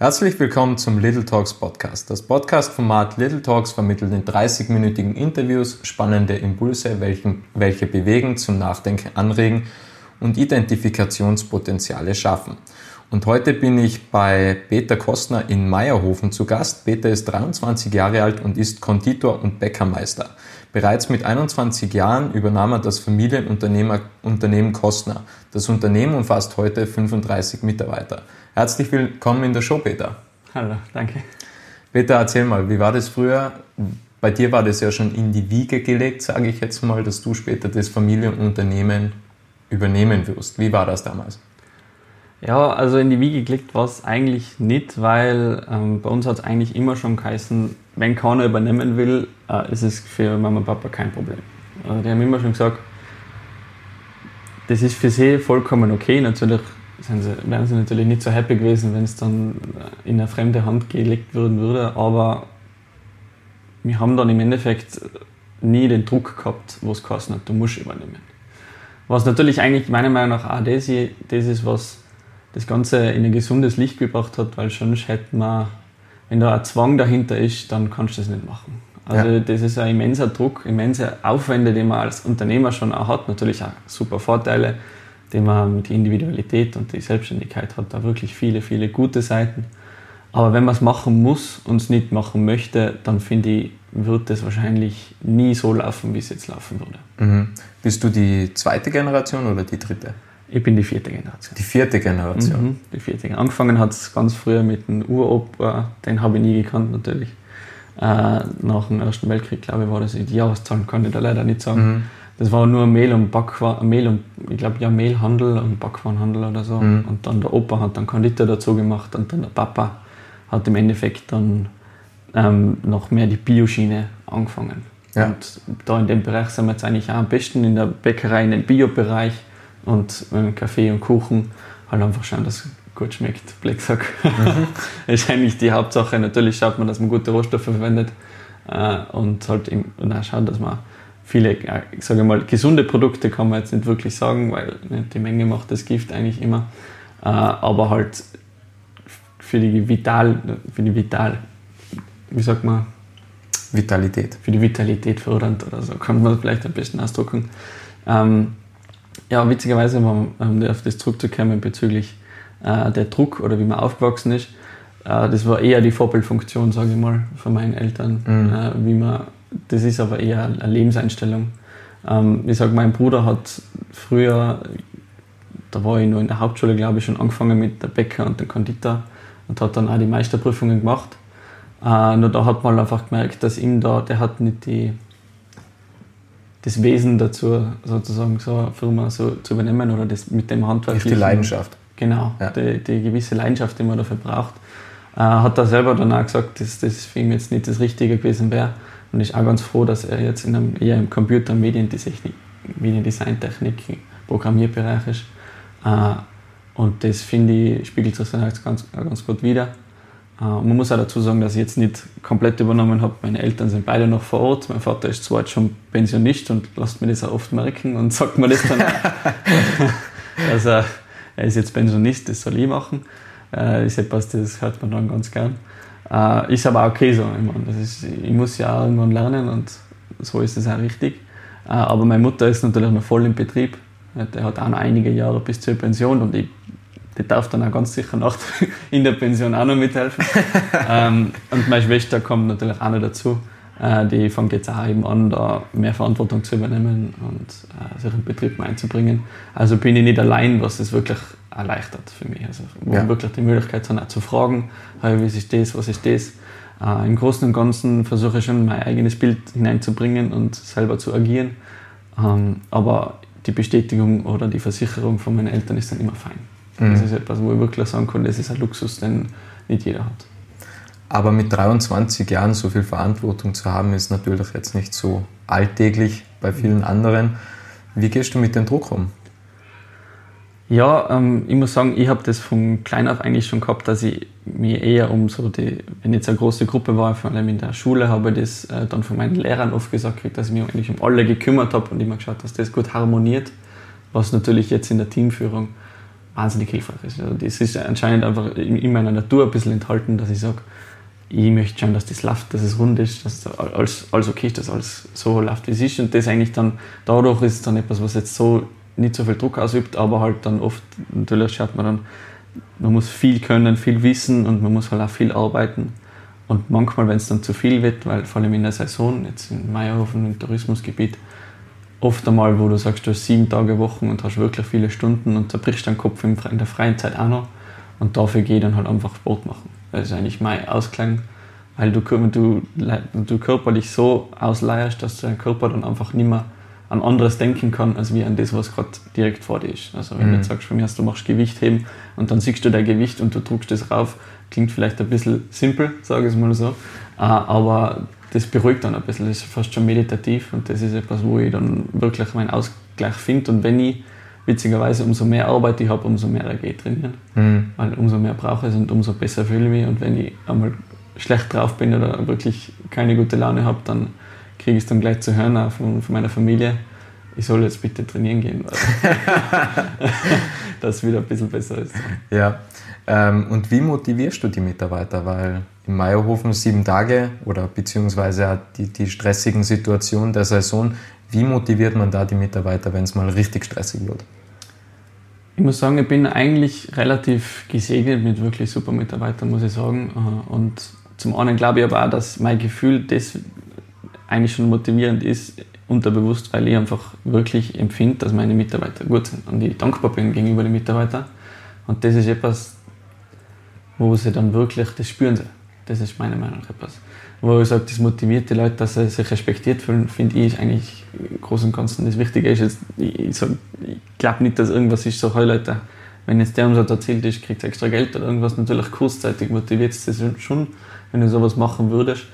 Herzlich willkommen zum Little Talks Podcast. Das Podcast-Format Little Talks vermittelt in 30-minütigen Interviews spannende Impulse, welchen, welche bewegen, zum Nachdenken anregen und Identifikationspotenziale schaffen. Und heute bin ich bei Peter Kostner in Meierhofen zu Gast. Peter ist 23 Jahre alt und ist Konditor und Bäckermeister. Bereits mit 21 Jahren übernahm er das Familienunternehmen Kostner. Das Unternehmen umfasst heute 35 Mitarbeiter. Herzlich willkommen in der Show, Peter. Hallo, danke. Peter, erzähl mal, wie war das früher? Bei dir war das ja schon in die Wiege gelegt, sage ich jetzt mal, dass du später das Familienunternehmen übernehmen wirst. Wie war das damals? Ja, also in die Wiege gelegt war es eigentlich nicht, weil ähm, bei uns hat es eigentlich immer schon geheißen, wenn keiner übernehmen will, äh, ist es für Mama und Papa kein Problem. Also die haben immer schon gesagt, das ist für sie vollkommen okay. Natürlich sind sie, wären sie natürlich nicht so happy gewesen, wenn es dann in eine fremde Hand gelegt werden würde, aber wir haben dann im Endeffekt nie den Druck gehabt, wo es geheißen hat, du musst übernehmen. Was natürlich eigentlich meiner Meinung nach auch das, das ist, was das Ganze in ein gesundes Licht gebracht hat, weil sonst hätten wir, wenn da ein Zwang dahinter ist, dann kannst du das nicht machen. Also ja. das ist ein immenser Druck, immense Aufwände, die man als Unternehmer schon auch hat, natürlich auch super Vorteile den man mit Individualität und die Selbstständigkeit hat da wirklich viele, viele gute Seiten. Aber wenn man es machen muss und es nicht machen möchte, dann finde ich, wird es wahrscheinlich nie so laufen, wie es jetzt laufen würde. Mhm. Bist du die zweite Generation oder die dritte? Ich bin die vierte Generation. Die vierte Generation? Mhm, die vierte. Angefangen hat es ganz früher mit dem Uropa, den habe ich nie gekannt natürlich. Äh, nach dem Ersten Weltkrieg, glaube ich, war das. Die Jahreszahlen kann ich da leider nicht sagen. Mhm. Das war nur Mehl und Backwaren, Mehl und, ich glaube, ja, Mehlhandel und Backwarenhandel oder so. Mhm. Und dann der Opa hat dann Konditor dazu gemacht und dann der Papa hat im Endeffekt dann ähm, noch mehr die Bioschiene angefangen. Ja. Und da in dem Bereich sind wir jetzt eigentlich auch am besten in der Bäckerei, in den Bio-Bereich und äh, Kaffee und Kuchen halt einfach schauen, dass es gut schmeckt, Blacksack. Mhm. ist eigentlich die Hauptsache. Natürlich schaut man, dass man gute Rohstoffe verwendet äh, und halt und auch schaut, dass man viele, ich sage mal, gesunde Produkte kann man jetzt nicht wirklich sagen, weil ne, die Menge macht das Gift eigentlich immer. Äh, aber halt für die Vital, für die Vital, wie sagt man? Vitalität. Für die Vitalität fördernd oder so, kann man vielleicht am besten ausdrücken. Ähm, ja, witzigerweise, um auf das zurückzukommen bezüglich äh, der Druck oder wie man aufgewachsen ist, äh, das war eher die Vorbildfunktion, sage ich mal, von meinen Eltern, mhm. äh, wie man das ist aber eher eine Lebenseinstellung. Ähm, ich sage, mein Bruder hat früher, da war ich noch in der Hauptschule, glaube ich, schon angefangen mit der Bäcker und dem Konditor und hat dann auch die Meisterprüfungen gemacht. Äh, nur da hat man einfach gemerkt, dass ihm da, der hat nicht die, das Wesen dazu, sozusagen so eine Firma so zu übernehmen oder das mit dem Handwerk. Ist die Leidenschaft. Genau, ja. die, die, gewisse Leidenschaft, die man dafür braucht. Äh, hat er selber dann auch gesagt, dass das für ihn jetzt nicht das Richtige gewesen wäre. Und ich bin auch ganz froh, dass er jetzt in einem, eher im Computer- und Mediendesign-Technik, Programmierbereich ist. Äh, und das finde ich, spiegelt sich ganz, ganz gut wider. Äh, man muss auch dazu sagen, dass ich jetzt nicht komplett übernommen habe. Meine Eltern sind beide noch vor Ort. Mein Vater ist zwar jetzt schon Pensionist und lasst mir das auch oft merken und sagt mir das dann. also, er ist jetzt Pensionist, das soll ich machen. Äh, ist etwas, das hört man dann ganz gern. Äh, ist aber okay so. Ich, meine, das ist, ich muss ja auch irgendwann lernen und so ist es auch richtig. Äh, aber meine Mutter ist natürlich noch voll im Betrieb. Der hat auch noch einige Jahre bis zur Pension und ich die darf dann auch ganz sicher nach in der Pension auch noch mithelfen. ähm, und meine Schwester kommt natürlich auch noch dazu. Äh, die fängt jetzt auch eben an, da mehr Verantwortung zu übernehmen und äh, sich in den Betrieb einzubringen. Also bin ich nicht allein, was es wirklich erleichtert für mich. Also wo ja. wirklich die Möglichkeit hat, zu fragen, hey, wie ist das, was ist das. Äh, Im Großen und Ganzen versuche ich schon mein eigenes Bild hineinzubringen und selber zu agieren. Ähm, aber die Bestätigung oder die Versicherung von meinen Eltern ist dann immer fein. Mhm. Das ist etwas, wo ich wirklich sagen kann, das ist ein Luxus, den nicht jeder hat. Aber mit 23 Jahren so viel Verantwortung zu haben, ist natürlich jetzt nicht so alltäglich bei vielen anderen. Wie gehst du mit dem Druck um? Ja, ähm, ich muss sagen, ich habe das von klein auf eigentlich schon gehabt, dass ich mir eher um so die, wenn jetzt eine große Gruppe war, vor allem in der Schule, habe ich das äh, dann von meinen Lehrern oft gesagt, dass ich mich eigentlich um alle gekümmert habe und immer geschaut, dass das gut harmoniert, was natürlich jetzt in der Teamführung wahnsinnig hilfreich ist. Also das ist anscheinend einfach in meiner Natur ein bisschen enthalten, dass ich sage, ich möchte schauen, dass das läuft, dass es rund ist, dass alles, alles okay ist, dass alles so läuft, wie es ist. Und das eigentlich dann, dadurch ist es dann etwas, was jetzt so nicht so viel Druck ausübt, aber halt dann oft, natürlich schaut man dann, man muss viel können, viel wissen und man muss halt auch viel arbeiten. Und manchmal, wenn es dann zu viel wird, weil vor allem in der Saison, jetzt in Meierhofen im Tourismusgebiet, oft einmal, wo du sagst, du hast sieben Tage Wochen und hast wirklich viele Stunden und zerbrichst deinen Kopf in der freien Zeit auch noch. Und dafür gehe ich dann halt einfach Sport machen. Das ist eigentlich mein Ausklang, weil du, du, du körperlich so ausleierst, dass dein Körper dann einfach nicht mehr an anderes denken kann, als wie an das, was gerade direkt vor dir ist. Also wenn mhm. du jetzt sagst, von mir hast, du machst Gewicht heben und dann siehst du dein Gewicht und du drückst das rauf, klingt vielleicht ein bisschen simpel, sage ich es mal so, äh, aber das beruhigt dann ein bisschen, das ist fast schon meditativ und das ist etwas, wo ich dann wirklich meinen Ausgleich finde und wenn ich witzigerweise umso mehr Arbeit ich habe, umso mehr ich trainieren, mhm. weil umso mehr brauche ich und umso besser fühle ich mich und wenn ich einmal schlecht drauf bin oder wirklich keine gute Laune habe, dann kriege ich es dann gleich zu hören auch von, von meiner Familie, ich soll jetzt bitte trainieren gehen, dass es wieder ein bisschen besser ist. Ja, ähm, und wie motivierst du die Mitarbeiter? Weil im Meierhofen sieben Tage oder beziehungsweise die, die stressigen Situationen der Saison, wie motiviert man da die Mitarbeiter, wenn es mal richtig stressig wird? Ich muss sagen, ich bin eigentlich relativ gesegnet mit wirklich super Mitarbeitern, muss ich sagen. Äh, und zum einen glaube ich aber auch, dass mein Gefühl das eigentlich schon motivierend ist, unterbewusst, weil ich einfach wirklich empfinde, dass meine Mitarbeiter gut sind und ich dankbar bin gegenüber den Mitarbeitern. Und das ist etwas, wo sie dann wirklich, das spüren sie. Das ist meiner Meinung etwas. Wo ich sage, das motiviert die Leute, dass sie sich respektiert fühlen, finde ich eigentlich im Großen und Ganzen das Wichtige. Ist jetzt, ich, ich, glaube nicht, dass irgendwas ist so, hey Leute, wenn jetzt der Umsatz erzielt ist, kriegt extra Geld oder irgendwas. Natürlich kurzzeitig motiviert es das schon, wenn du sowas machen würdest.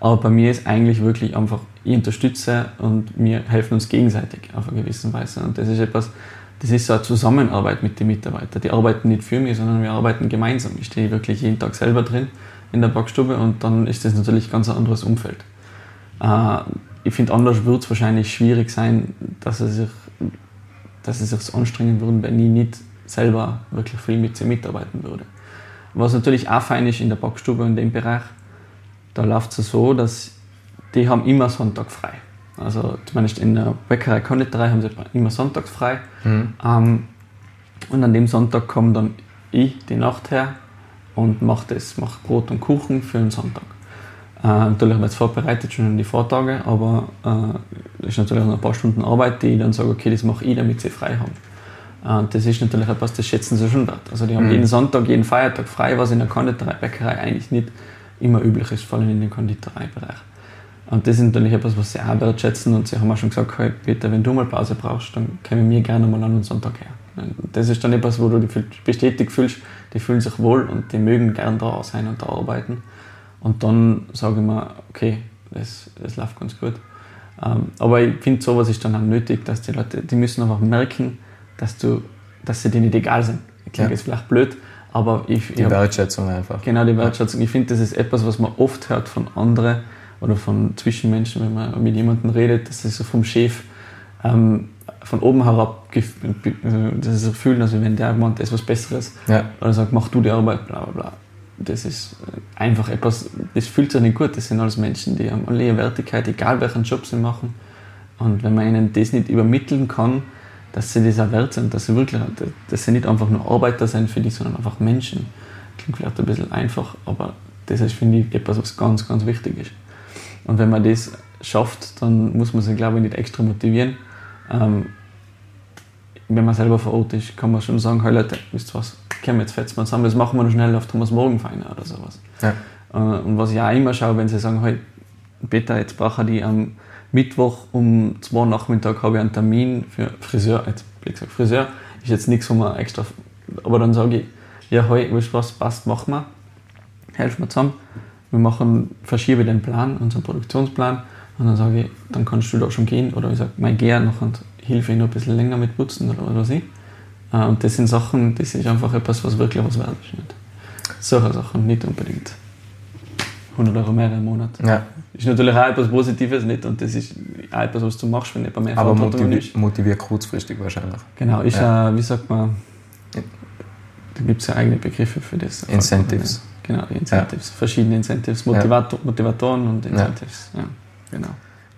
Aber bei mir ist eigentlich wirklich einfach, ich unterstütze und wir helfen uns gegenseitig auf eine gewisse Weise. Und das ist etwas, das ist so eine Zusammenarbeit mit den Mitarbeitern. Die arbeiten nicht für mich, sondern wir arbeiten gemeinsam. Ich stehe wirklich jeden Tag selber drin in der Backstube und dann ist das natürlich ganz ein anderes Umfeld. Äh, ich finde, anders wird es wahrscheinlich schwierig sein, dass sie sich, dass sie sich anstrengen würden, wenn ich nicht selber wirklich viel mit sie mitarbeiten würde. Was natürlich auch fein ist in der Backstube und in dem Bereich, da läuft es so, dass die haben immer Sonntag frei. Also zumindest in der Bäckerei Konditorei haben sie immer Sonntag frei. Mhm. Ähm, und an dem Sonntag komme dann ich die Nacht her und mache das, mache Brot und Kuchen für den Sonntag. Äh, natürlich wird es vorbereitet schon in die Vortage, aber äh, das ist natürlich noch ein paar Stunden Arbeit, die ich dann sage, okay, das mache ich, damit sie frei haben. Äh, das ist natürlich etwas, das schätzen sie schon wert. Also die haben mhm. jeden Sonntag, jeden Feiertag frei, was in der Konditorei, Bäckerei eigentlich nicht immer üblich ist, vor allem in dem Konditoreibereich. Und das ist natürlich etwas, was sie auch wertschätzen und sie haben auch schon gesagt, hey, Peter, wenn du mal Pause brauchst, dann kommen wir gerne mal an einen Sonntag her. Das ist dann etwas, wo du dich bestätigt fühlst, die fühlen sich wohl und die mögen gern da sein und da arbeiten. Und dann sage ich mir, okay, das, das läuft ganz gut. Ähm, aber ich finde, sowas ist dann auch nötig, dass die Leute, die müssen einfach merken, dass, du, dass sie dir nicht egal sind. Ich klinge ja. jetzt vielleicht blöd, aber ich, die ich Wertschätzung einfach. Genau, die Wertschätzung. Ich finde, das ist etwas, was man oft hört von anderen oder von Zwischenmenschen, wenn man mit jemandem redet, dass sie so vom Chef ähm, von oben herab äh, dass sie sich fühlen, also wenn der meint, ist was Besseres ja. oder sagt, mach du die Arbeit, bla bla bla. Das ist äh, einfach etwas, das fühlt sich nicht gut. Das sind alles Menschen, die haben alle ihre Wertigkeit, egal welchen Job sie machen. Und wenn man ihnen das nicht übermitteln kann, dass sie das auch wert sind, dass sie wirklich, dass sie nicht einfach nur Arbeiter sind für die, sondern einfach Menschen. Klingt vielleicht ein bisschen einfach, aber das ist, finde ich, etwas, was ganz, ganz wichtig ist. Und wenn man das schafft, dann muss man sich, glaube ich, nicht extra motivieren. Ähm, wenn man selber vor Ort ist, kann man schon sagen, hey Leute, wisst ihr was, kommen jetzt fetzt mal zusammen, das machen wir noch schnell, auf tun wir es morgen feiner oder sowas. Ja. Äh, und was ich auch immer schaue, wenn sie sagen, hey, Peter, jetzt brauche ich die am Mittwoch um zwei Nachmittag habe ich einen Termin für Friseur, jetzt wie gesagt, Friseur ist jetzt nichts, wo man extra, aber dann sage ich, ja, hey, weißt du was, passt, machen wir, helfen wir zusammen, wir machen, verschiebe den Plan, unseren Produktionsplan. Und dann sage ich, dann kannst du da schon gehen. Oder ich sage, mein geh noch und hilfe ich noch ein bisschen länger mit Putzen oder was weiß ich. Äh, und das sind Sachen, das ist einfach etwas, was wirklich was wert ist. Nicht? Solche Sachen, nicht unbedingt 100 Euro mehr im Monat. Ja. Ist natürlich auch etwas Positives, nicht? Und das ist auch etwas, was du machst, wenn jemand mehr Aber motiviert, motiviert kurzfristig wahrscheinlich. Genau, ist ja. Äh, wie sagt man, da gibt es ja eigene Begriffe für das. Incentives. Genau, Incentives. Ja. Verschiedene Incentives, Motivator, Motivatoren und Incentives. Ja. genau.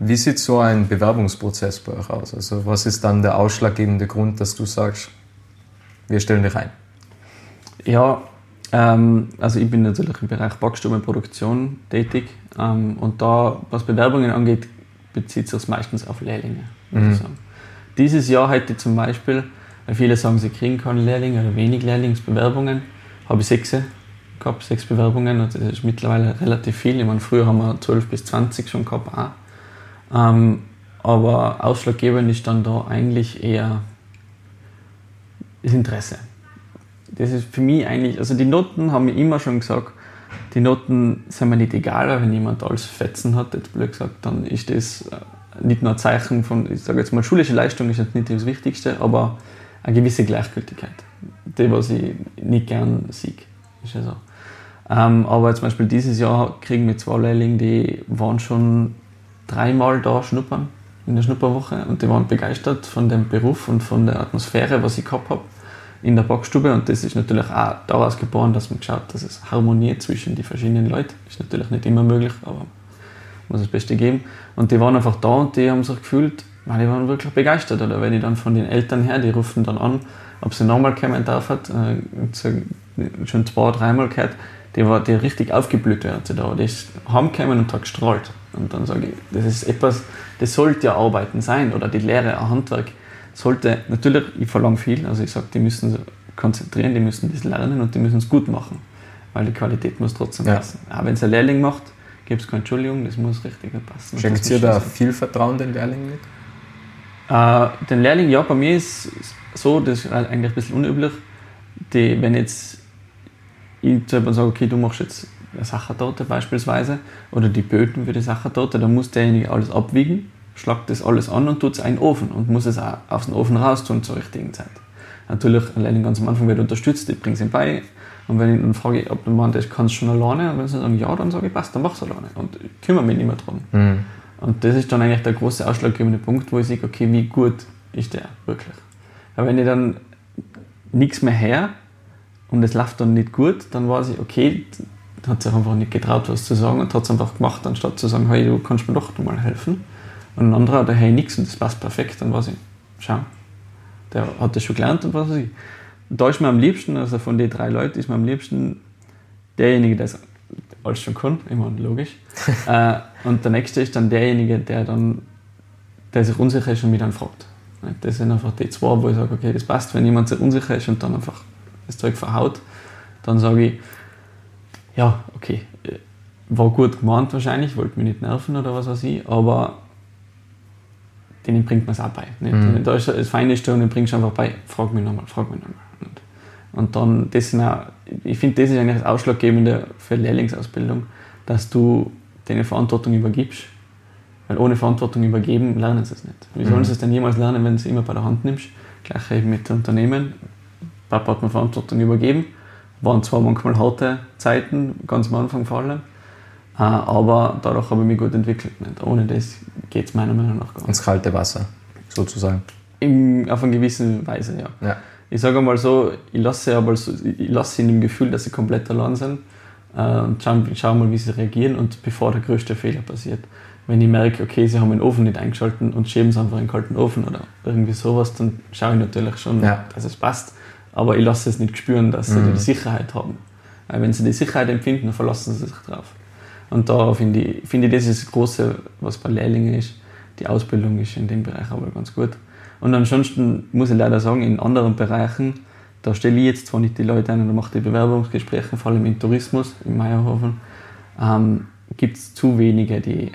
Wie sieht so ein Bewerbungsprozess bei euch aus? Also was ist dann der ausschlaggebende Grund, dass du sagst, wir stellen dich ein? Ja, ähm, also ich bin natürlich im Bereich Backstubenproduktion tätig ähm, und da, was Bewerbungen angeht, bezieht sich meistens auf Lehrlinge. Mhm. Dieses Jahr hätte ich zum Beispiel, weil viele sagen, sie kriegen keine Lehrlinge oder wenig Lehrlingsbewerbungen, habe ich sechs gehabt, sechs Bewerbungen und das ist mittlerweile relativ viel. Ich meine, früher haben wir 12 bis 20 schon gehabt auch. Ähm, aber ausschlaggebend ist dann da eigentlich eher das Interesse. Das ist für mich eigentlich, also die Noten haben mir immer schon gesagt, die Noten sind mir nicht egal, wenn jemand alles Fetzen hat, jetzt blöd gesagt, dann ist das äh, nicht nur ein Zeichen von, ich sage jetzt mal, schulische Leistung ist jetzt nicht das Wichtigste, aber eine gewisse Gleichgültigkeit. Die, was ich nicht gern sehe. Ist ja so. Ähm, aber zum Beispiel dieses Jahr kriegen wir zwei Lehrlinge, die waren schon dreimal da schnuppern in der Schnupperwoche und die waren begeistert von dem Beruf und von der Atmosphäre, was ich gehabt habe in der Backstube und das ist natürlich auch daraus geboren, dass man geschaut, dass es Harmonie zwischen die verschiedenen Leuten ist natürlich nicht immer möglich, aber muss das Beste geben und die waren einfach da und die haben sich gefühlt, die waren wirklich begeistert oder wenn ich dann von den Eltern her, die rufen dann an, ob sie nochmal kommen darf, hat, äh, schon zwei, dreimal gehört, die war die richtig aufgeblüht, während sie da. Die ist heimgekommen und hat gestrahlt. Und dann sage ich, das ist etwas, das sollte ja Arbeiten sein oder die Lehre, ein Handwerk sollte, natürlich, ich verlange viel, also ich sage, die müssen sich konzentrieren, die müssen das lernen und die müssen es gut machen, weil die Qualität muss trotzdem ja. passen. Auch wenn es ein Lehrling macht, gibt es keine Entschuldigung, das muss richtig passen. Schenkt ihr da viel Vertrauen den Lehrling mit? Äh, den Lehrling, ja, bei mir ist es so, das ist eigentlich ein bisschen unüblich, die, wenn jetzt ich selber sage, okay, du machst jetzt Sachertorte beispielsweise oder die Böden für die Sachertorte, dann muss derjenige alles abwiegen, schlagt das alles an und tut es in den Ofen und muss es auch aus dem Ofen raus tun zur richtigen Zeit. Natürlich, allein ganz am Anfang wird unterstützt, ich bringe es ihm bei. Und wenn ich dann frage, ob der Mann das kannst du schon alleine, und wenn sie sagen, ja, dann sage ich, passt, dann mach es alleine und ich kümmere mich nicht mehr drum. Mhm. Und das ist dann eigentlich der große ausschlaggebende Punkt, wo ich sage, okay, wie gut ist der wirklich? Aber wenn ich dann nichts mehr her und es läuft dann nicht gut, dann weiß ich, okay, hat sich einfach nicht getraut, was zu sagen und hat es einfach gemacht, anstatt zu sagen, hey, du kannst mir doch mal helfen. Und ein anderer hat, hey, nix und das passt perfekt, dann weiß ich, schau, der hat das schon gelernt und was weiß ich. Und da ist mir am liebsten, also von den drei Leuten, ist mir am liebsten derjenige, der alles schon kann, immer logisch. äh, und der nächste ist dann derjenige, der dann, der sich unsicher ist und mich dann fragt. Das sind einfach die zwei, wo ich sage, okay, das passt, wenn jemand sich unsicher ist und dann einfach das Zeug verhaut, dann sage ich, ja, okay, äh, war gut gemeint wahrscheinlich, wollte mich nicht nerven oder was weiß ich, aber denen bringt man es auch bei. Mhm. Da ist das Feineste und den bringst du einfach bei, frag mich nochmal, frag mich nochmal. Und, und dann, das sind auch, ich finde, das ist eigentlich das Ausschlaggebende für Lehrlingsausbildung, dass du deine Verantwortung übergibst. Weil ohne Verantwortung übergeben lernen sie es nicht. Wie sollen mhm. sie es denn jemals lernen, wenn du es immer bei der Hand nimmst? Gleich eben mit Unternehmen. Papa hat mir Verantwortung übergeben. Waren zwar manchmal harte Zeiten, ganz am Anfang vor allem, äh, aber dadurch habe ich mich gut entwickelt. Ohne das geht es meiner Meinung nach gar nicht. Ins kalte Wasser, sozusagen. Im, auf eine gewisse Weise, ja. ja. Ich sage mal so, ich lasse, aber so, ich lasse sie in dem Gefühl, dass sie komplett allein sind und schau, schau mal, wie sie reagieren und bevor der größte Fehler passiert. Wenn ich merke, okay, sie haben den Ofen nicht eingeschaltet und schieben es einfach in den kalten Ofen oder irgendwie sowas, dann schaue ich natürlich schon, ja. dass es passt aber ich lasse es nicht spüren, dass sie mhm. die Sicherheit haben. Weil wenn sie die Sicherheit empfinden, dann verlassen sie sich drauf. Und da finde ich, find ich, das ist das Große, was bei Lehrlingen ist. Die Ausbildung ist in dem Bereich aber ganz gut. Und ansonsten muss ich leider sagen, in anderen Bereichen, da stelle ich jetzt zwar nicht die Leute ein und mache die Bewerbungsgespräche, vor allem im Tourismus, im Meierhofen, ähm, gibt es zu wenige, die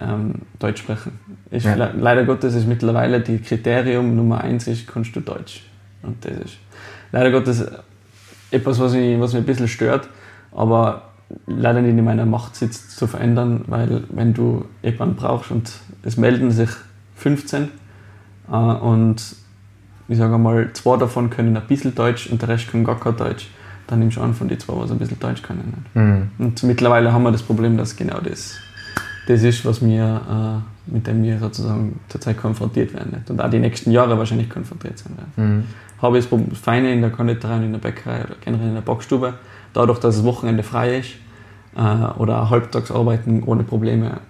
ähm, Deutsch sprechen. Ja. Leider Gottes ist mittlerweile die Kriterium Nummer eins ist, kannst du Deutsch. Und das ist leider Gottes etwas, was mich, was mich ein bisschen stört, aber leider nicht in meiner Macht sitzt zu verändern, weil wenn du jemanden brauchst und es melden sich 15 äh, und ich sage mal, zwei davon können ein bisschen Deutsch und der Rest kann gar kein Deutsch, dann nimmst du einen von den zwei, was ein bisschen Deutsch können. Mhm. Und mittlerweile haben wir das Problem, dass genau das, das ist, was mir mit dem wir sozusagen zurzeit konfrontiert werden nicht? und auch die nächsten Jahre wahrscheinlich konfrontiert sein werden. Mhm. Habe ich das Feine in der Konditorei und in der Bäckerei oder generell in der Backstube, dadurch, dass das Wochenende frei ist äh, oder Halbtagsarbeiten ohne Probleme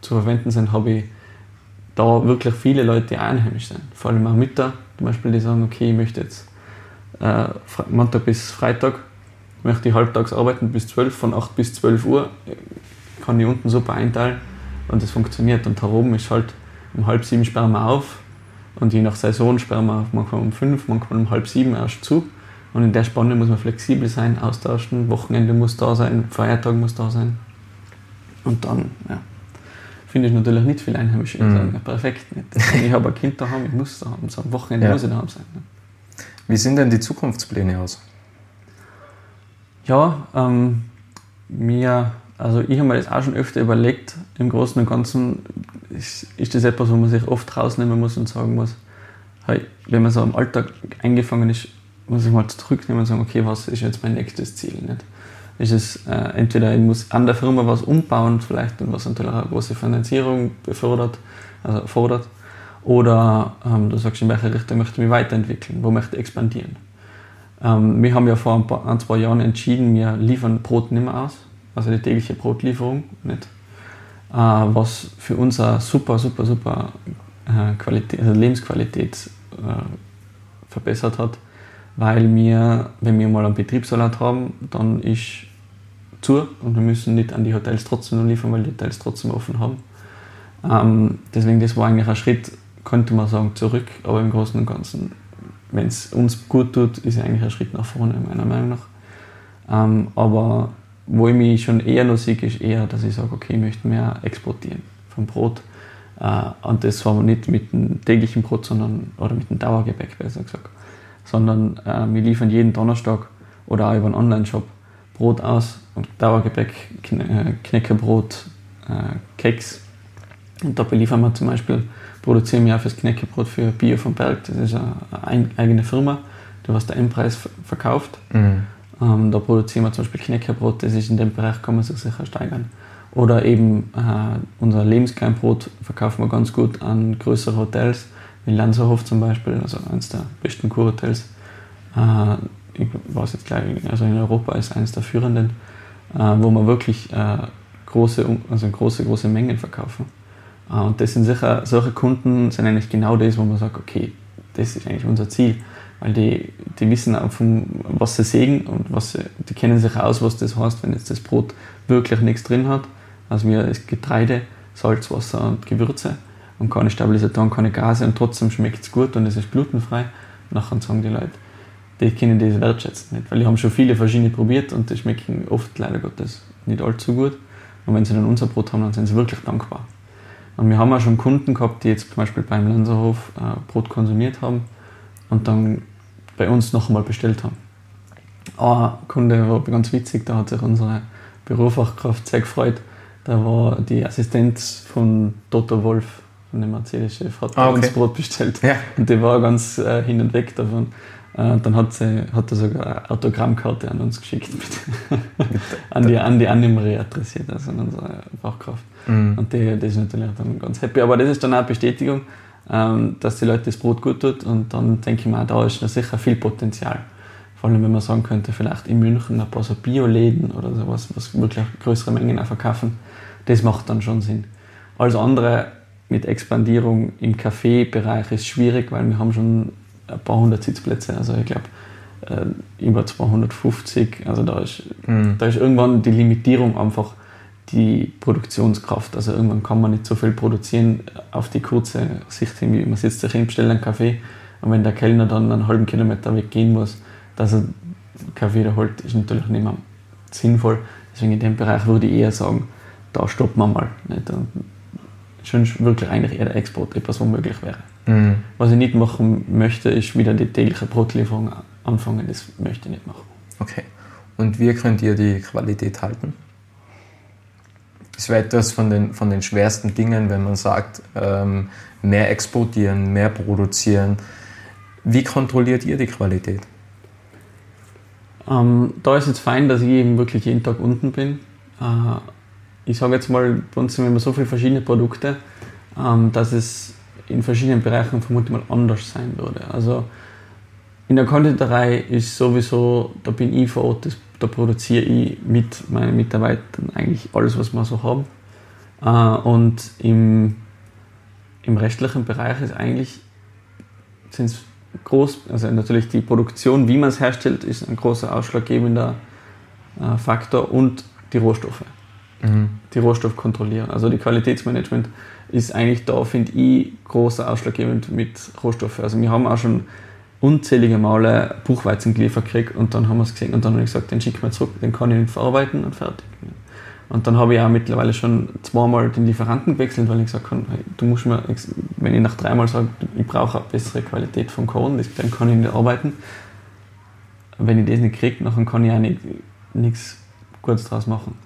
zu verwenden sind, habe ich da wirklich viele Leute, die einheimisch sind. Vor allem auch Mütter, zum Beispiel, die sagen, okay, ich möchte jetzt äh, Montag bis Freitag, möchte ich halbtags arbeiten bis 12, von 8 bis 12 Uhr, kann ich unten super einteilen und das funktioniert. Und da oben ist halt um halb sieben sperren wir auf und je nach Saison sperren wir manchmal um fünf, manchmal um halb sieben erst zu. Und in der Spanne muss man flexibel sein, austauschen, Wochenende muss da sein, Feiertag muss da sein. Und dann, ja, finde ich natürlich nicht viel Einheimische, mhm. sagen, ja, perfekt nicht. Ich habe ein Kind daheim, ich muss da haben, so am Wochenende ja. muss ich daheim sein. Ne? Wie sehen denn die Zukunftspläne aus? Ja, ähm, mir also ich habe mir das auch schon öfter überlegt, im Großen und Ganzen ist, ist das etwas, wo man sich oft rausnehmen muss und sagen muss, hey, wenn man so im Alltag eingefangen ist, muss ich mal zurücknehmen und sagen, okay, was ist jetzt mein nächstes Ziel? Nicht? Ist es äh, entweder, ich muss an der Firma was umbauen, vielleicht, und was natürlich eine große Finanzierung befördert, also fordert, oder ähm, du sagst, in welche Richtung möchte ich mich weiterentwickeln, wo möchte ich expandieren. Ähm, wir haben ja vor ein, paar, ein, zwei Jahren entschieden, wir liefern Brot nicht mehr aus also die tägliche Brotlieferung, nicht? Äh, was für uns eine super, super, super äh, Qualität, also Lebensqualität äh, verbessert hat, weil wir, wenn wir mal einen Betriebssalat haben, dann ist zu und wir müssen nicht an die Hotels trotzdem noch liefern, weil die Hotels trotzdem offen haben. Ähm, deswegen, das war eigentlich ein Schritt, könnte man sagen, zurück, aber im Großen und Ganzen, wenn es uns gut tut, ist es eigentlich ein Schritt nach vorne, meiner Meinung nach. Ähm, aber wo ich mich schon eher noch sehe, ist eher, dass ich sage, okay, ich möchte mehr exportieren vom Brot. Äh, und das zwar nicht mit dem täglichen Brot, sondern, oder mit dem Dauergebäck, besser gesagt. Sondern äh, wir liefern jeden Donnerstag oder auch über einen Online-Shop Brot aus und Dauergebäck, äh, Knäckebrot, Keks. Und da beliefern wir zum Beispiel, produzieren wir auch fürs Knäckebrot für Bio vom Berg. Das ist eine eigene Firma, die was der M-Preis verkauft. Mhm. Ähm, da produzieren wir zum Beispiel Knäckebrot, das ist in dem Bereich, kann man sich sicher steigern. Oder eben äh, unser Lebenskleinbrot verkaufen wir ganz gut an größere Hotels, wie Lanzerhof zum Beispiel, also eines der besten Kurhotels. Äh, ich weiß jetzt gleich, also in Europa ist eines der führenden, äh, wo wir wirklich äh, große, also große, große Mengen verkaufen. Äh, und das sind sicher, solche Kunden sind eigentlich genau das, wo man sagt, okay, das ist eigentlich unser Ziel weil die, die wissen vom, was sie sehen und was sie, die kennen sich aus, was das heißt, wenn jetzt das Brot wirklich nichts drin hat. Also wir das Getreide, Salz, Wasser und Gewürze und keine Stabilisatoren, keine Gase und trotzdem schmeckt es gut und es ist glutenfrei. nachher sagen die Leute, die können das wertschätzen nicht, weil die haben schon viele verschiedene probiert und die schmecken oft leider Gottes nicht allzu gut. Und wenn sie dann unser Brot haben, dann sind sie wirklich dankbar. Und wir haben auch schon Kunden gehabt, die jetzt zum Beispiel beim Lanzerhof äh, Brot konsumiert haben und dann bei uns noch einmal bestellt haben. Ein Kunde war ganz witzig, da hat sich unsere Bürofachkraft sehr gefreut. Da war die Assistenz von Dr. Wolf, von dem Mercedes-Chef, hat ah, okay. uns Brot bestellt. Ja. Und die war ganz äh, hin und weg davon. Äh, dann hat, sie, hat er sogar eine Autogrammkarte an uns geschickt, an die, an die Annemarie adressiert, also an unsere Fachkraft. Mhm. Und die, die ist natürlich dann ganz happy. Aber das ist dann auch eine Bestätigung, dass die Leute das Brot gut tut. Und dann denke ich mir, da ist noch sicher viel Potenzial. Vor allem, wenn man sagen könnte, vielleicht in München ein paar so Bio-Läden oder sowas, was wirklich größere Mengen auch verkaufen, das macht dann schon Sinn. Alles andere mit Expandierung im Kaffeebereich ist schwierig, weil wir haben schon ein paar hundert Sitzplätze. Also ich glaube, äh, über 250. Also da ist, mhm. da ist irgendwann die Limitierung einfach die Produktionskraft. Also irgendwann kann man nicht so viel produzieren auf die kurze Sicht hin. Man sitzt sich hin, bestellt einen Kaffee und wenn der Kellner dann einen halben Kilometer weggehen muss, dass er Kaffee da holt, ist natürlich nicht mehr sinnvoll. Deswegen in dem Bereich würde ich eher sagen, da stoppen wir mal. Nicht? Und schon wirklich eigentlich eher der Export etwas, was möglich wäre. Mhm. Was ich nicht machen möchte, ist wieder die tägliche Brotlieferung anfangen. Das möchte ich nicht machen. Okay. Und wie könnt ihr die Qualität halten? Wäre etwas von den, von den schwersten Dingen, wenn man sagt, ähm, mehr exportieren, mehr produzieren. Wie kontrolliert ihr die Qualität? Ähm, da ist es fein, dass ich eben wirklich jeden Tag unten bin. Äh, ich sage jetzt mal, bei uns sind immer so viele verschiedene Produkte. ähm, dass es in verschiedenen Bereichen vermutlich mal anders sein würde. Also in der Konditorei ist sowieso, da bin ich vor Ort, das, da produziere ich mit meinen Mitarbeitern eigentlich alles, was wir so haben. Äh, und im, im restlichen Bereich ist eigentlich sind es groß, also natürlich die Produktion, wie man es herstellt, ist ein großer ausschlaggebender äh, Faktor und die Rohstoffe. Mhm. Die Rohstoff kontrollieren. Also die Qualitätsmanagement ist eigentlich da, finde ich, großer ausschlaggebend mit Rohstoffen. Also wir haben auch schon unzählige Male Buchweizen geliefert gekriegt und dann haben wir es gesehen und dann habe ich gesagt, den schicken wir zurück, den kann ich nicht verarbeiten und fertig. Und dann habe ich auch mittlerweile schon zweimal den Lieferanten gewechselt, weil ich gesagt habe, hey, du musst mir, wenn ich nach dreimal sage, ich brauche eine bessere Qualität vom Korn, dann kann ich nicht arbeiten. Wenn ich das nicht kriege, dann kann ich auch nicht, nichts Gutes draus machen.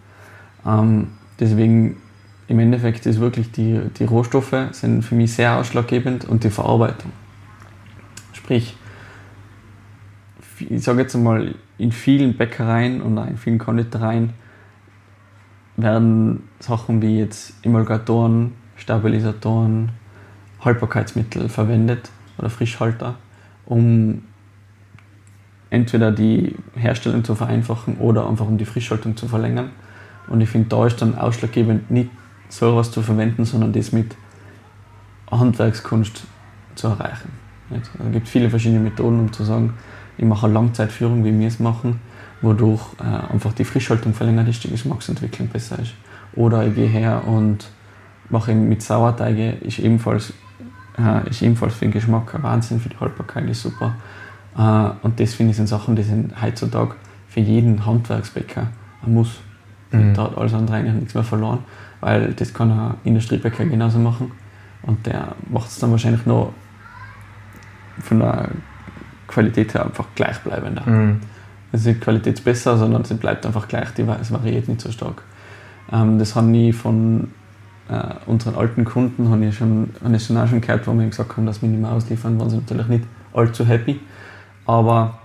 Ähm, deswegen im Endeffekt ist wirklich die, die Rohstoffe sind für mich sehr ausschlaggebend und die Verarbeitung. Sprich, ich sage jetzt einmal, in vielen Bäckereien und in vielen Konditoreien werden Sachen wie jetzt Emulgatoren, Stabilisatoren, Haltbarkeitsmittel verwendet oder Frischhalter, um entweder die Herstellung zu vereinfachen oder einfach um die Frischhaltung zu verlängern. Und ich finde, da ist dann ausschlaggebend nicht so etwas zu verwenden, sondern das mit Handwerkskunst zu erreichen. Es gibt viele verschiedene Methoden, um zu sagen, ich mache eine Langzeitführung, wie wir es machen, wodurch äh, einfach die Frischhaltung verlängert ist, die Geschmacksentwicklung besser ist. Oder ich gehe her und mache mit Sauerteige, ist ebenfalls, äh, ist ebenfalls für den Geschmack ein Wahnsinn, für die Haltbarkeit ist super. Äh, und das finde ich sind Sachen, die sind heutzutage für jeden Handwerksbäcker ein Muss. Mhm. Da hat alles andere eigentlich nichts mehr verloren, weil das kann ein Industriebäcker genauso machen. Und der macht es dann wahrscheinlich noch von der Qualität her einfach gleichbleibender. Mhm. Es ist nicht Qualität besser, sondern sie bleibt einfach gleich, die, es variiert nicht so stark. Ähm, das haben ich von äh, unseren alten Kunden, habe ich, schon, habe ich schon auch schon gehört, wo wir gesagt haben, dass wir nicht mehr ausliefern, waren sie natürlich nicht allzu happy. Aber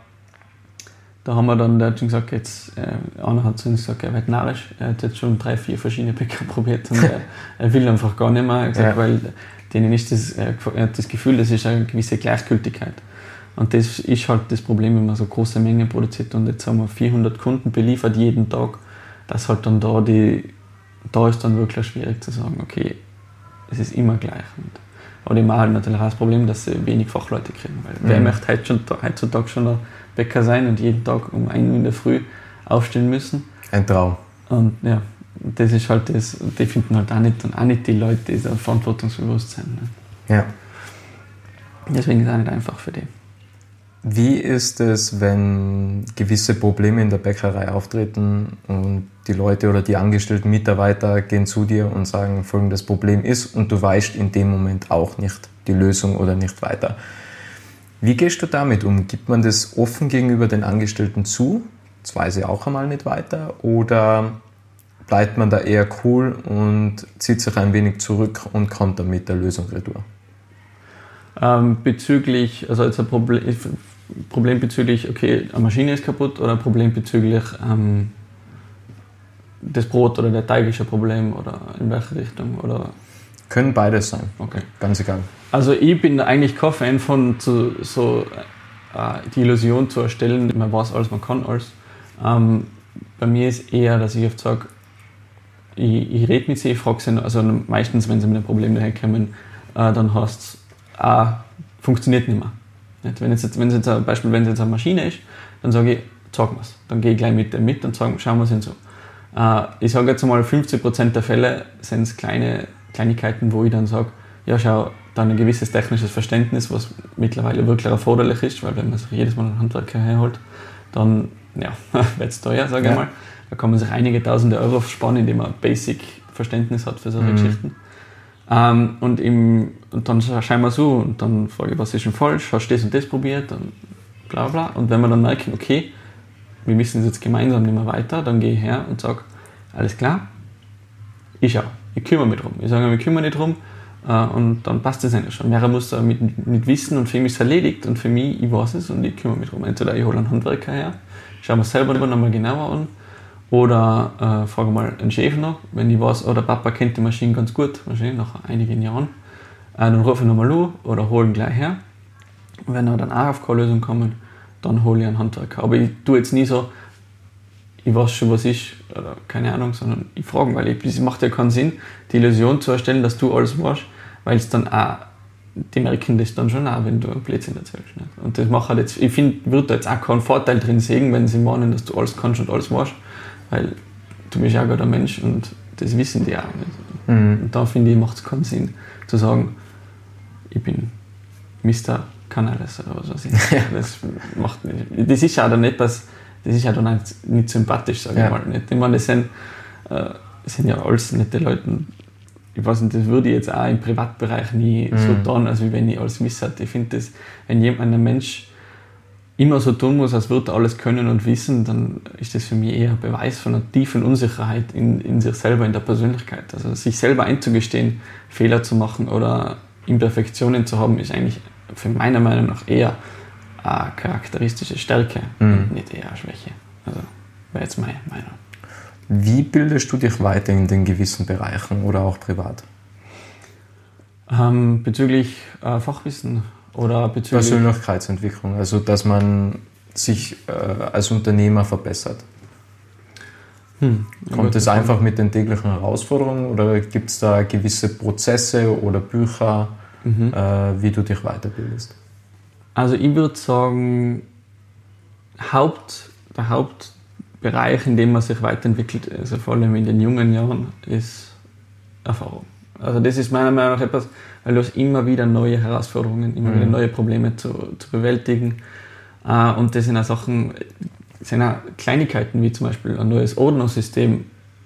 da haben wir dann, der hat schon gesagt, jetzt, äh, einer hat zu uns gesagt, er wird narrisch, er hat jetzt schon drei, vier verschiedene Bäcker probiert und er, er, will einfach gar nicht mehr, gesagt, ja. weil denen ist das, er hat das Gefühl, das ist eine gewisse Gleichgültigkeit. Und das ist halt das Problem, wenn man so große Mengen produziert und jetzt haben wir 400 Kunden beliefert jeden Tag, dass halt dann da die, da ist dann wirklich schwierig zu sagen, okay, es ist immer gleich. Und, aber die haben halt natürlich auch das Problem, dass sie wenig Fachleute kriegen. Weil mhm. wer möchte heutzutage schon ein Bäcker sein und jeden Tag um 1 Uhr in der Früh aufstehen müssen? Ein Traum. Und ja, das ist halt das, die finden halt auch nicht, auch nicht die Leute, die da verantwortungsbewusst sind. Ne? Ja. Deswegen ist es auch nicht einfach für die. Wie ist es, wenn gewisse Probleme in der Bäckerei auftreten und die Leute oder die angestellten Mitarbeiter gehen zu dir und sagen, folgendes Problem ist und du weißt in dem Moment auch nicht die Lösung oder nicht weiter. Wie gehst du damit um? Gibt man das offen gegenüber den Angestellten zu? Das weiß ich auch einmal nicht weiter. Oder bleibt man da eher cool und zieht sich ein wenig zurück und kommt dann mit der Lösung retour? Ähm, bezüglich, also als ein Problem, Problem bezüglich, okay, eine Maschine ist kaputt oder ein Problem bezüglich ähm, das Brot oder der Teig ist ein Problem oder in welche Richtung? Oder? Können beides sein. Okay. Ganz egal. Also ich bin eigentlich kein Fan von zu, so äh, die Illusion zu erstellen, man weiß alles, man kann alles. Ähm, bei mir ist eher, dass ich oft sage, ich, ich rede mit sie, ich frage sie, also meistens, wenn sie mit einem Problem daherkommen, äh, dann heißt es, ah, funktioniert nicht mehr. Nicht? Wenn, jetzt, wenn es jetzt ein Beispiel, wenn es jetzt eine Maschine ist, dann sage ich, zeig mir es. Dann gehe ich gleich mit dem mit und sage, schauen wir es hin so. Äh, ich sage jetzt mal, 50% der Fälle sind es kleine Kleinigkeiten, wo ich dann sage, ja schau, dann ein gewisses technisches Verständnis, was mittlerweile wirklich erforderlich ist, weil wenn man sich jedes Mal einen Handwerker herholt, dann ja, wird es teuer, sage ja. ich mal. Da kann man sich einige tausende Euro sparen, indem man Basic Verständnis hat für solche mhm. Geschichten. Ähm, und, im, und dann schauen wir so und dann frage ich, was ist denn falsch? Hast du das und das probiert? Und bla bla. Und wenn wir dann merken, okay, wir müssen jetzt gemeinsam nicht mehr weiter, dann gehe ich her und sage, alles klar, ich schau, ich kümmere mich drum. Ich sage, ich kümmere mich drum äh, und dann passt das eigentlich schon. Mehrere muss da mit, mit Wissen und für mich ist es erledigt und für mich, ich weiß es und ich kümmere mich drum. Entweder ich hole einen Handwerker her, schaue mir selber nochmal genauer an Oder äh, frage mal einen Chef noch, wenn ich weiß, oder Papa kennt die Maschine ganz gut, wahrscheinlich nach einigen Jahren. Äh, dann rufe ich nochmal an oder hole ihn gleich her. Wenn wir dann auch auf keine Lösung kommen, dann hole ich einen Handwerker. Aber ich tue jetzt nie so, ich weiß schon, was ist, oder keine Ahnung, sondern ich frage, weil es macht ja keinen Sinn, die Illusion zu erstellen, dass du alles weißt, weil es dann auch, die merken das dann schon auch, wenn du ein Blödsinn erzählst. Nicht? Und das macht halt jetzt, ich finde, würde da jetzt auch keinen Vorteil drin sehen, wenn sie meinen, dass du alles kannst und alles weißt, weil du bist ja gerade ein Mensch und das wissen die auch nicht. Mhm. Und da finde ich, macht es keinen Sinn, zu sagen, ich bin Mister kann alles oder was weiß ich. Das macht nicht. Das ist ja dann etwas, das ist ja dann nicht, sympathisch, sage ja. ich mal. Nicht. Ich meine, das sind, äh, das sind ja alles nette Leute. Ich weiß nicht, das würde ich jetzt auch im Privatbereich nie mhm. so tun, als wenn ich alles wisse. Ich finde, wenn jemand, ein Mensch immer so tun muss, als würde er alles können und wissen, dann ist das für mich eher ein Beweis von einer tiefen Unsicherheit in, in sich selber, in der Persönlichkeit. Also sich selber einzugestehen, Fehler zu machen oder Imperfektionen zu haben, ist eigentlich für meiner Meinung nach eher eine charakteristische Stärke mhm. und nicht eher eine Schwäche. Also wäre jetzt meine Meinung. Wie bildest du dich weiter in den gewissen Bereichen oder auch privat? Ähm, bezüglich äh, Fachwissen oder bezüglich. Persönlichkeitsentwicklung, also dass man sich äh, als Unternehmer verbessert. Hm, Kommt es einfach mit den täglichen Herausforderungen oder gibt es da gewisse Prozesse oder Bücher, mhm. äh, wie du dich weiterbildest? Also ich würde sagen, Haupt, der Hauptbereich, in dem man sich weiterentwickelt, also vor allem in den jungen Jahren, ist Erfahrung. Also das ist meiner Meinung nach etwas, weil du hast immer wieder neue Herausforderungen, immer mhm. wieder neue Probleme zu, zu bewältigen. Äh, und das sind auch Sachen, sind auch Kleinigkeiten, wie zum Beispiel ein neues Ordnungssystem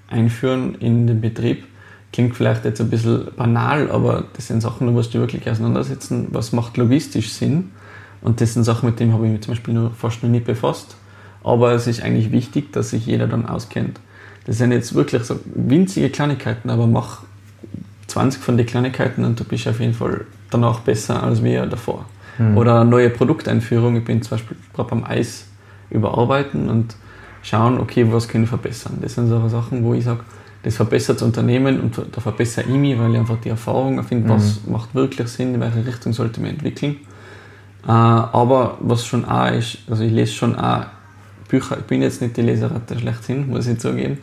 einführen in den Betrieb. Klingt vielleicht jetzt ein bisschen banal, aber das sind Sachen, musst du wirklich auseinandersetzen, was macht logistisch Sinn. Und das sind Sachen, mit denen habe ich mich zum Beispiel nur, fast noch nie befasst. Aber es ist eigentlich wichtig, dass sich jeder dann auskennt. Das sind jetzt wirklich so winzige Kleinigkeiten, aber mach 20 von den Kleinigkeiten und du bist auf jeden Fall danach besser als wir davor. Mhm. Oder neue Produkteinführung. Ich bin zum Beispiel gerade beim Eis überarbeiten und schauen, okay, was können wir verbessern. Das sind so Sachen, wo ich sage, das verbessert das Unternehmen und da verbessere ich mich, weil ich einfach die Erfahrung finde, mhm. was macht wirklich Sinn, in welche Richtung sollte man entwickeln. Äh, aber was schon auch ist, also ich lese schon auch Bücher, ich bin jetzt nicht die Leseratte schlechthin, muss ich zugeben,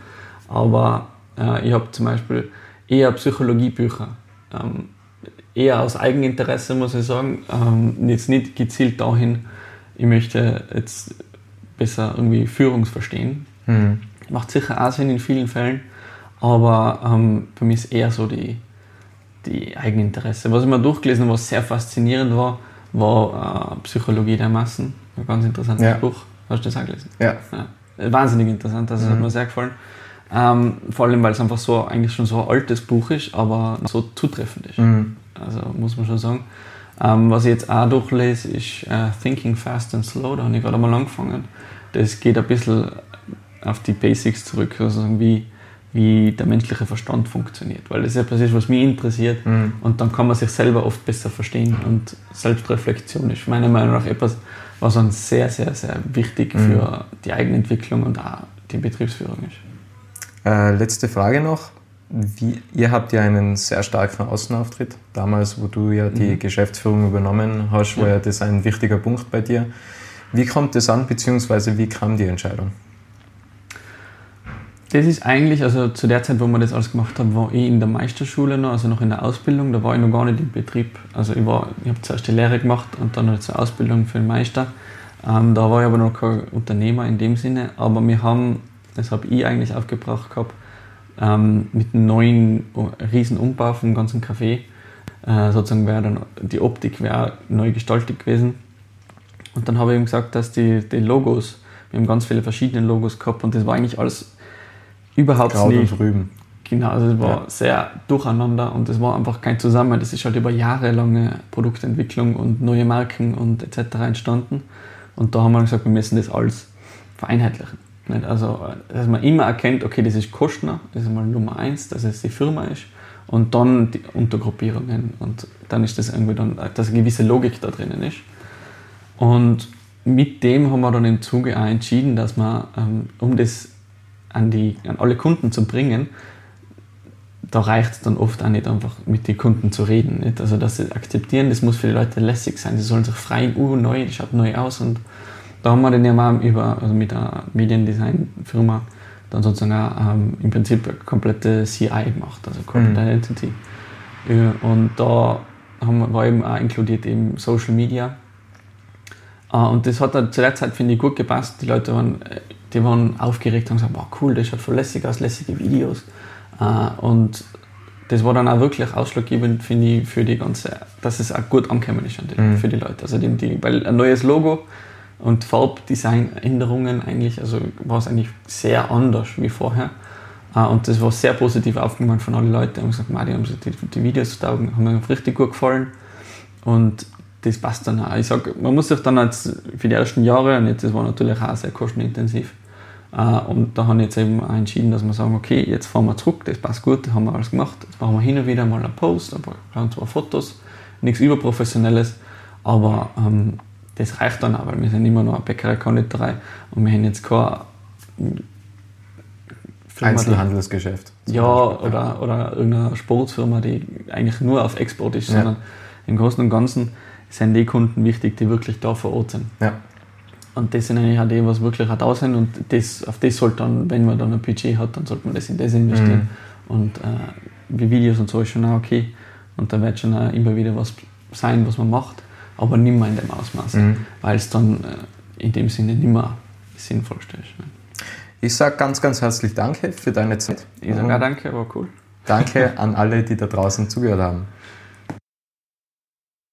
aber äh, ich habe zum Beispiel eher Psychologiebücher. Ähm, eher aus Eigeninteresse, muss ich sagen. Ähm, jetzt nicht gezielt dahin, ich möchte jetzt besser irgendwie Führung verstehen. Mhm. Macht sicher auch Sinn in vielen Fällen, aber ähm, für mich ist eher so die, die Eigeninteresse. Was ich mal durchgelesen habe, was sehr faszinierend war, war äh, Psychologie der Massen. Ein ganz interessantes ja. Buch. Hast du das auch gelesen? Ja. ja. Wahnsinnig interessant, das mhm. hat mir sehr gefallen. Ähm, vor allem, weil es einfach so eigentlich schon so ein altes Buch ist, aber so zutreffend ist. Mhm. Also muss man schon sagen. Ähm, was ich jetzt auch durchlese, ist äh, Thinking Fast and Slow. Da habe ich gerade mal angefangen. Das geht ein bisschen auf die Basics zurück, also wie, wie der menschliche Verstand funktioniert. Weil das ist etwas ist, was mich interessiert. Mhm. Und dann kann man sich selber oft besser verstehen. Und Selbstreflexion ist meiner Meinung nach etwas, was dann sehr, sehr, sehr wichtig mhm. für die Eigenentwicklung und auch die Betriebsführung ist. Äh, letzte Frage noch. Wie, ihr habt ja einen sehr starken Außenauftritt. Damals, wo du ja die mhm. Geschäftsführung übernommen hast, war ja das ein wichtiger Punkt bei dir. Wie kommt das an, beziehungsweise wie kam die Entscheidung? Das ist eigentlich, also zu der Zeit, wo wir das alles gemacht haben, war ich in der Meisterschule noch, also noch in der Ausbildung. Da war ich noch gar nicht im Betrieb. Also ich, ich habe zuerst die Lehre gemacht und dann eine Ausbildung für den Meister. Ähm, da war ich aber noch kein Unternehmer in dem Sinne. Aber wir haben das habe ich eigentlich aufgebracht gehabt, ähm, mit einem neuen riesen Umbau vom ganzen Café. Äh, sozusagen wäre dann die Optik wäre neu gestaltet gewesen. Und dann habe ich ihm gesagt, dass die, die Logos, wir haben ganz viele verschiedene Logos gehabt und das war eigentlich alles überhaupt Kraut nicht. Und Rüben. Genau, also es war ja. sehr durcheinander und es war einfach kein Zusammenhang. Das ist halt über jahrelange Produktentwicklung und neue Marken und etc. entstanden. Und da haben wir gesagt, wir müssen das alles vereinheitlichen. Nicht? Also, dass man immer erkennt, okay, das ist Kostner, das ist mal Nummer eins, dass es die Firma ist und dann die Untergruppierungen und dann ist das irgendwie dann, dass eine gewisse Logik da drinnen ist. Und mit dem haben wir dann im Zuge auch entschieden, dass man, ähm, um das an, die, an alle Kunden zu bringen, da reicht es dann oft auch nicht einfach mit den Kunden zu reden. Nicht? Also sie akzeptieren, das muss für die Leute lässig sein. Sie sollen sich freuen, uh, neu, das schaut neu aus. Und da haben wir dann ja mal über, also mit einer Mediendesign-Firma dann sozusagen auch, ähm, im Prinzip eine komplette CI gemacht, also Corporate mhm. Identity. Und da haben wir, war eben auch inkludiert eben Social Media. Äh, und das hat dann zu der Zeit, finde ich, gut gepasst. Die Leute waren, die waren aufgeregt und haben gesagt, wow, cool, das schaut voll lässig aus, lässige Videos. Äh, und das war dann auch wirklich ausschlaggebend, finde ich, für die ganze, dass es auch gut angekommen ist mhm. für die Leute. Also die, die, weil ein neues Logo und Farbdesignänderungen eigentlich, also war es eigentlich sehr anders wie vorher. Äh, und das war sehr positiv aufgenommen von allen Leuten. Die haben gesagt, die haben die, die Videos taugen, haben mir richtig gut gefallen. Und das passt dann auch. Ich sage, man muss sich dann jetzt für die ersten Jahre, und jetzt das war natürlich auch sehr kostenintensiv, äh, und da haben wir jetzt eben auch entschieden, dass wir sagen, okay, jetzt fahren wir zurück, das passt gut, das haben wir alles gemacht. Jetzt machen wir hin und wieder mal einen Post, ein paar, zwei Fotos, nichts überprofessionelles, aber ähm, das reicht dann auch, weil wir sind immer noch eine Bäckerei, Konditorei und wir haben jetzt kein Firma, Einzelhandelsgeschäft. Ja, oder, oder irgendeine Sportfirma, die eigentlich nur auf Export ist, ja. sondern im Großen und Ganzen sind die Kunden wichtig, die wirklich da vor Ort sind. Ja. Und das sind eigentlich auch die, was wirklich auch da sind und das, auf das sollte dann, wenn man dann ein Budget hat, dann sollte man das in das investieren. Mhm. Und äh, wie Videos und so ist schon auch okay. Und da wird schon auch immer wieder was sein, was man macht, aber nicht mehr in dem Ausmaß, mhm. weil es dann äh, in dem Sinne nicht mehr sinnvollste ist. Ne? Ich sage ganz, ganz herzlich Danke für deine Zeit. Ich sage auch danke, war cool. Danke an alle, die da draußen zugehört haben.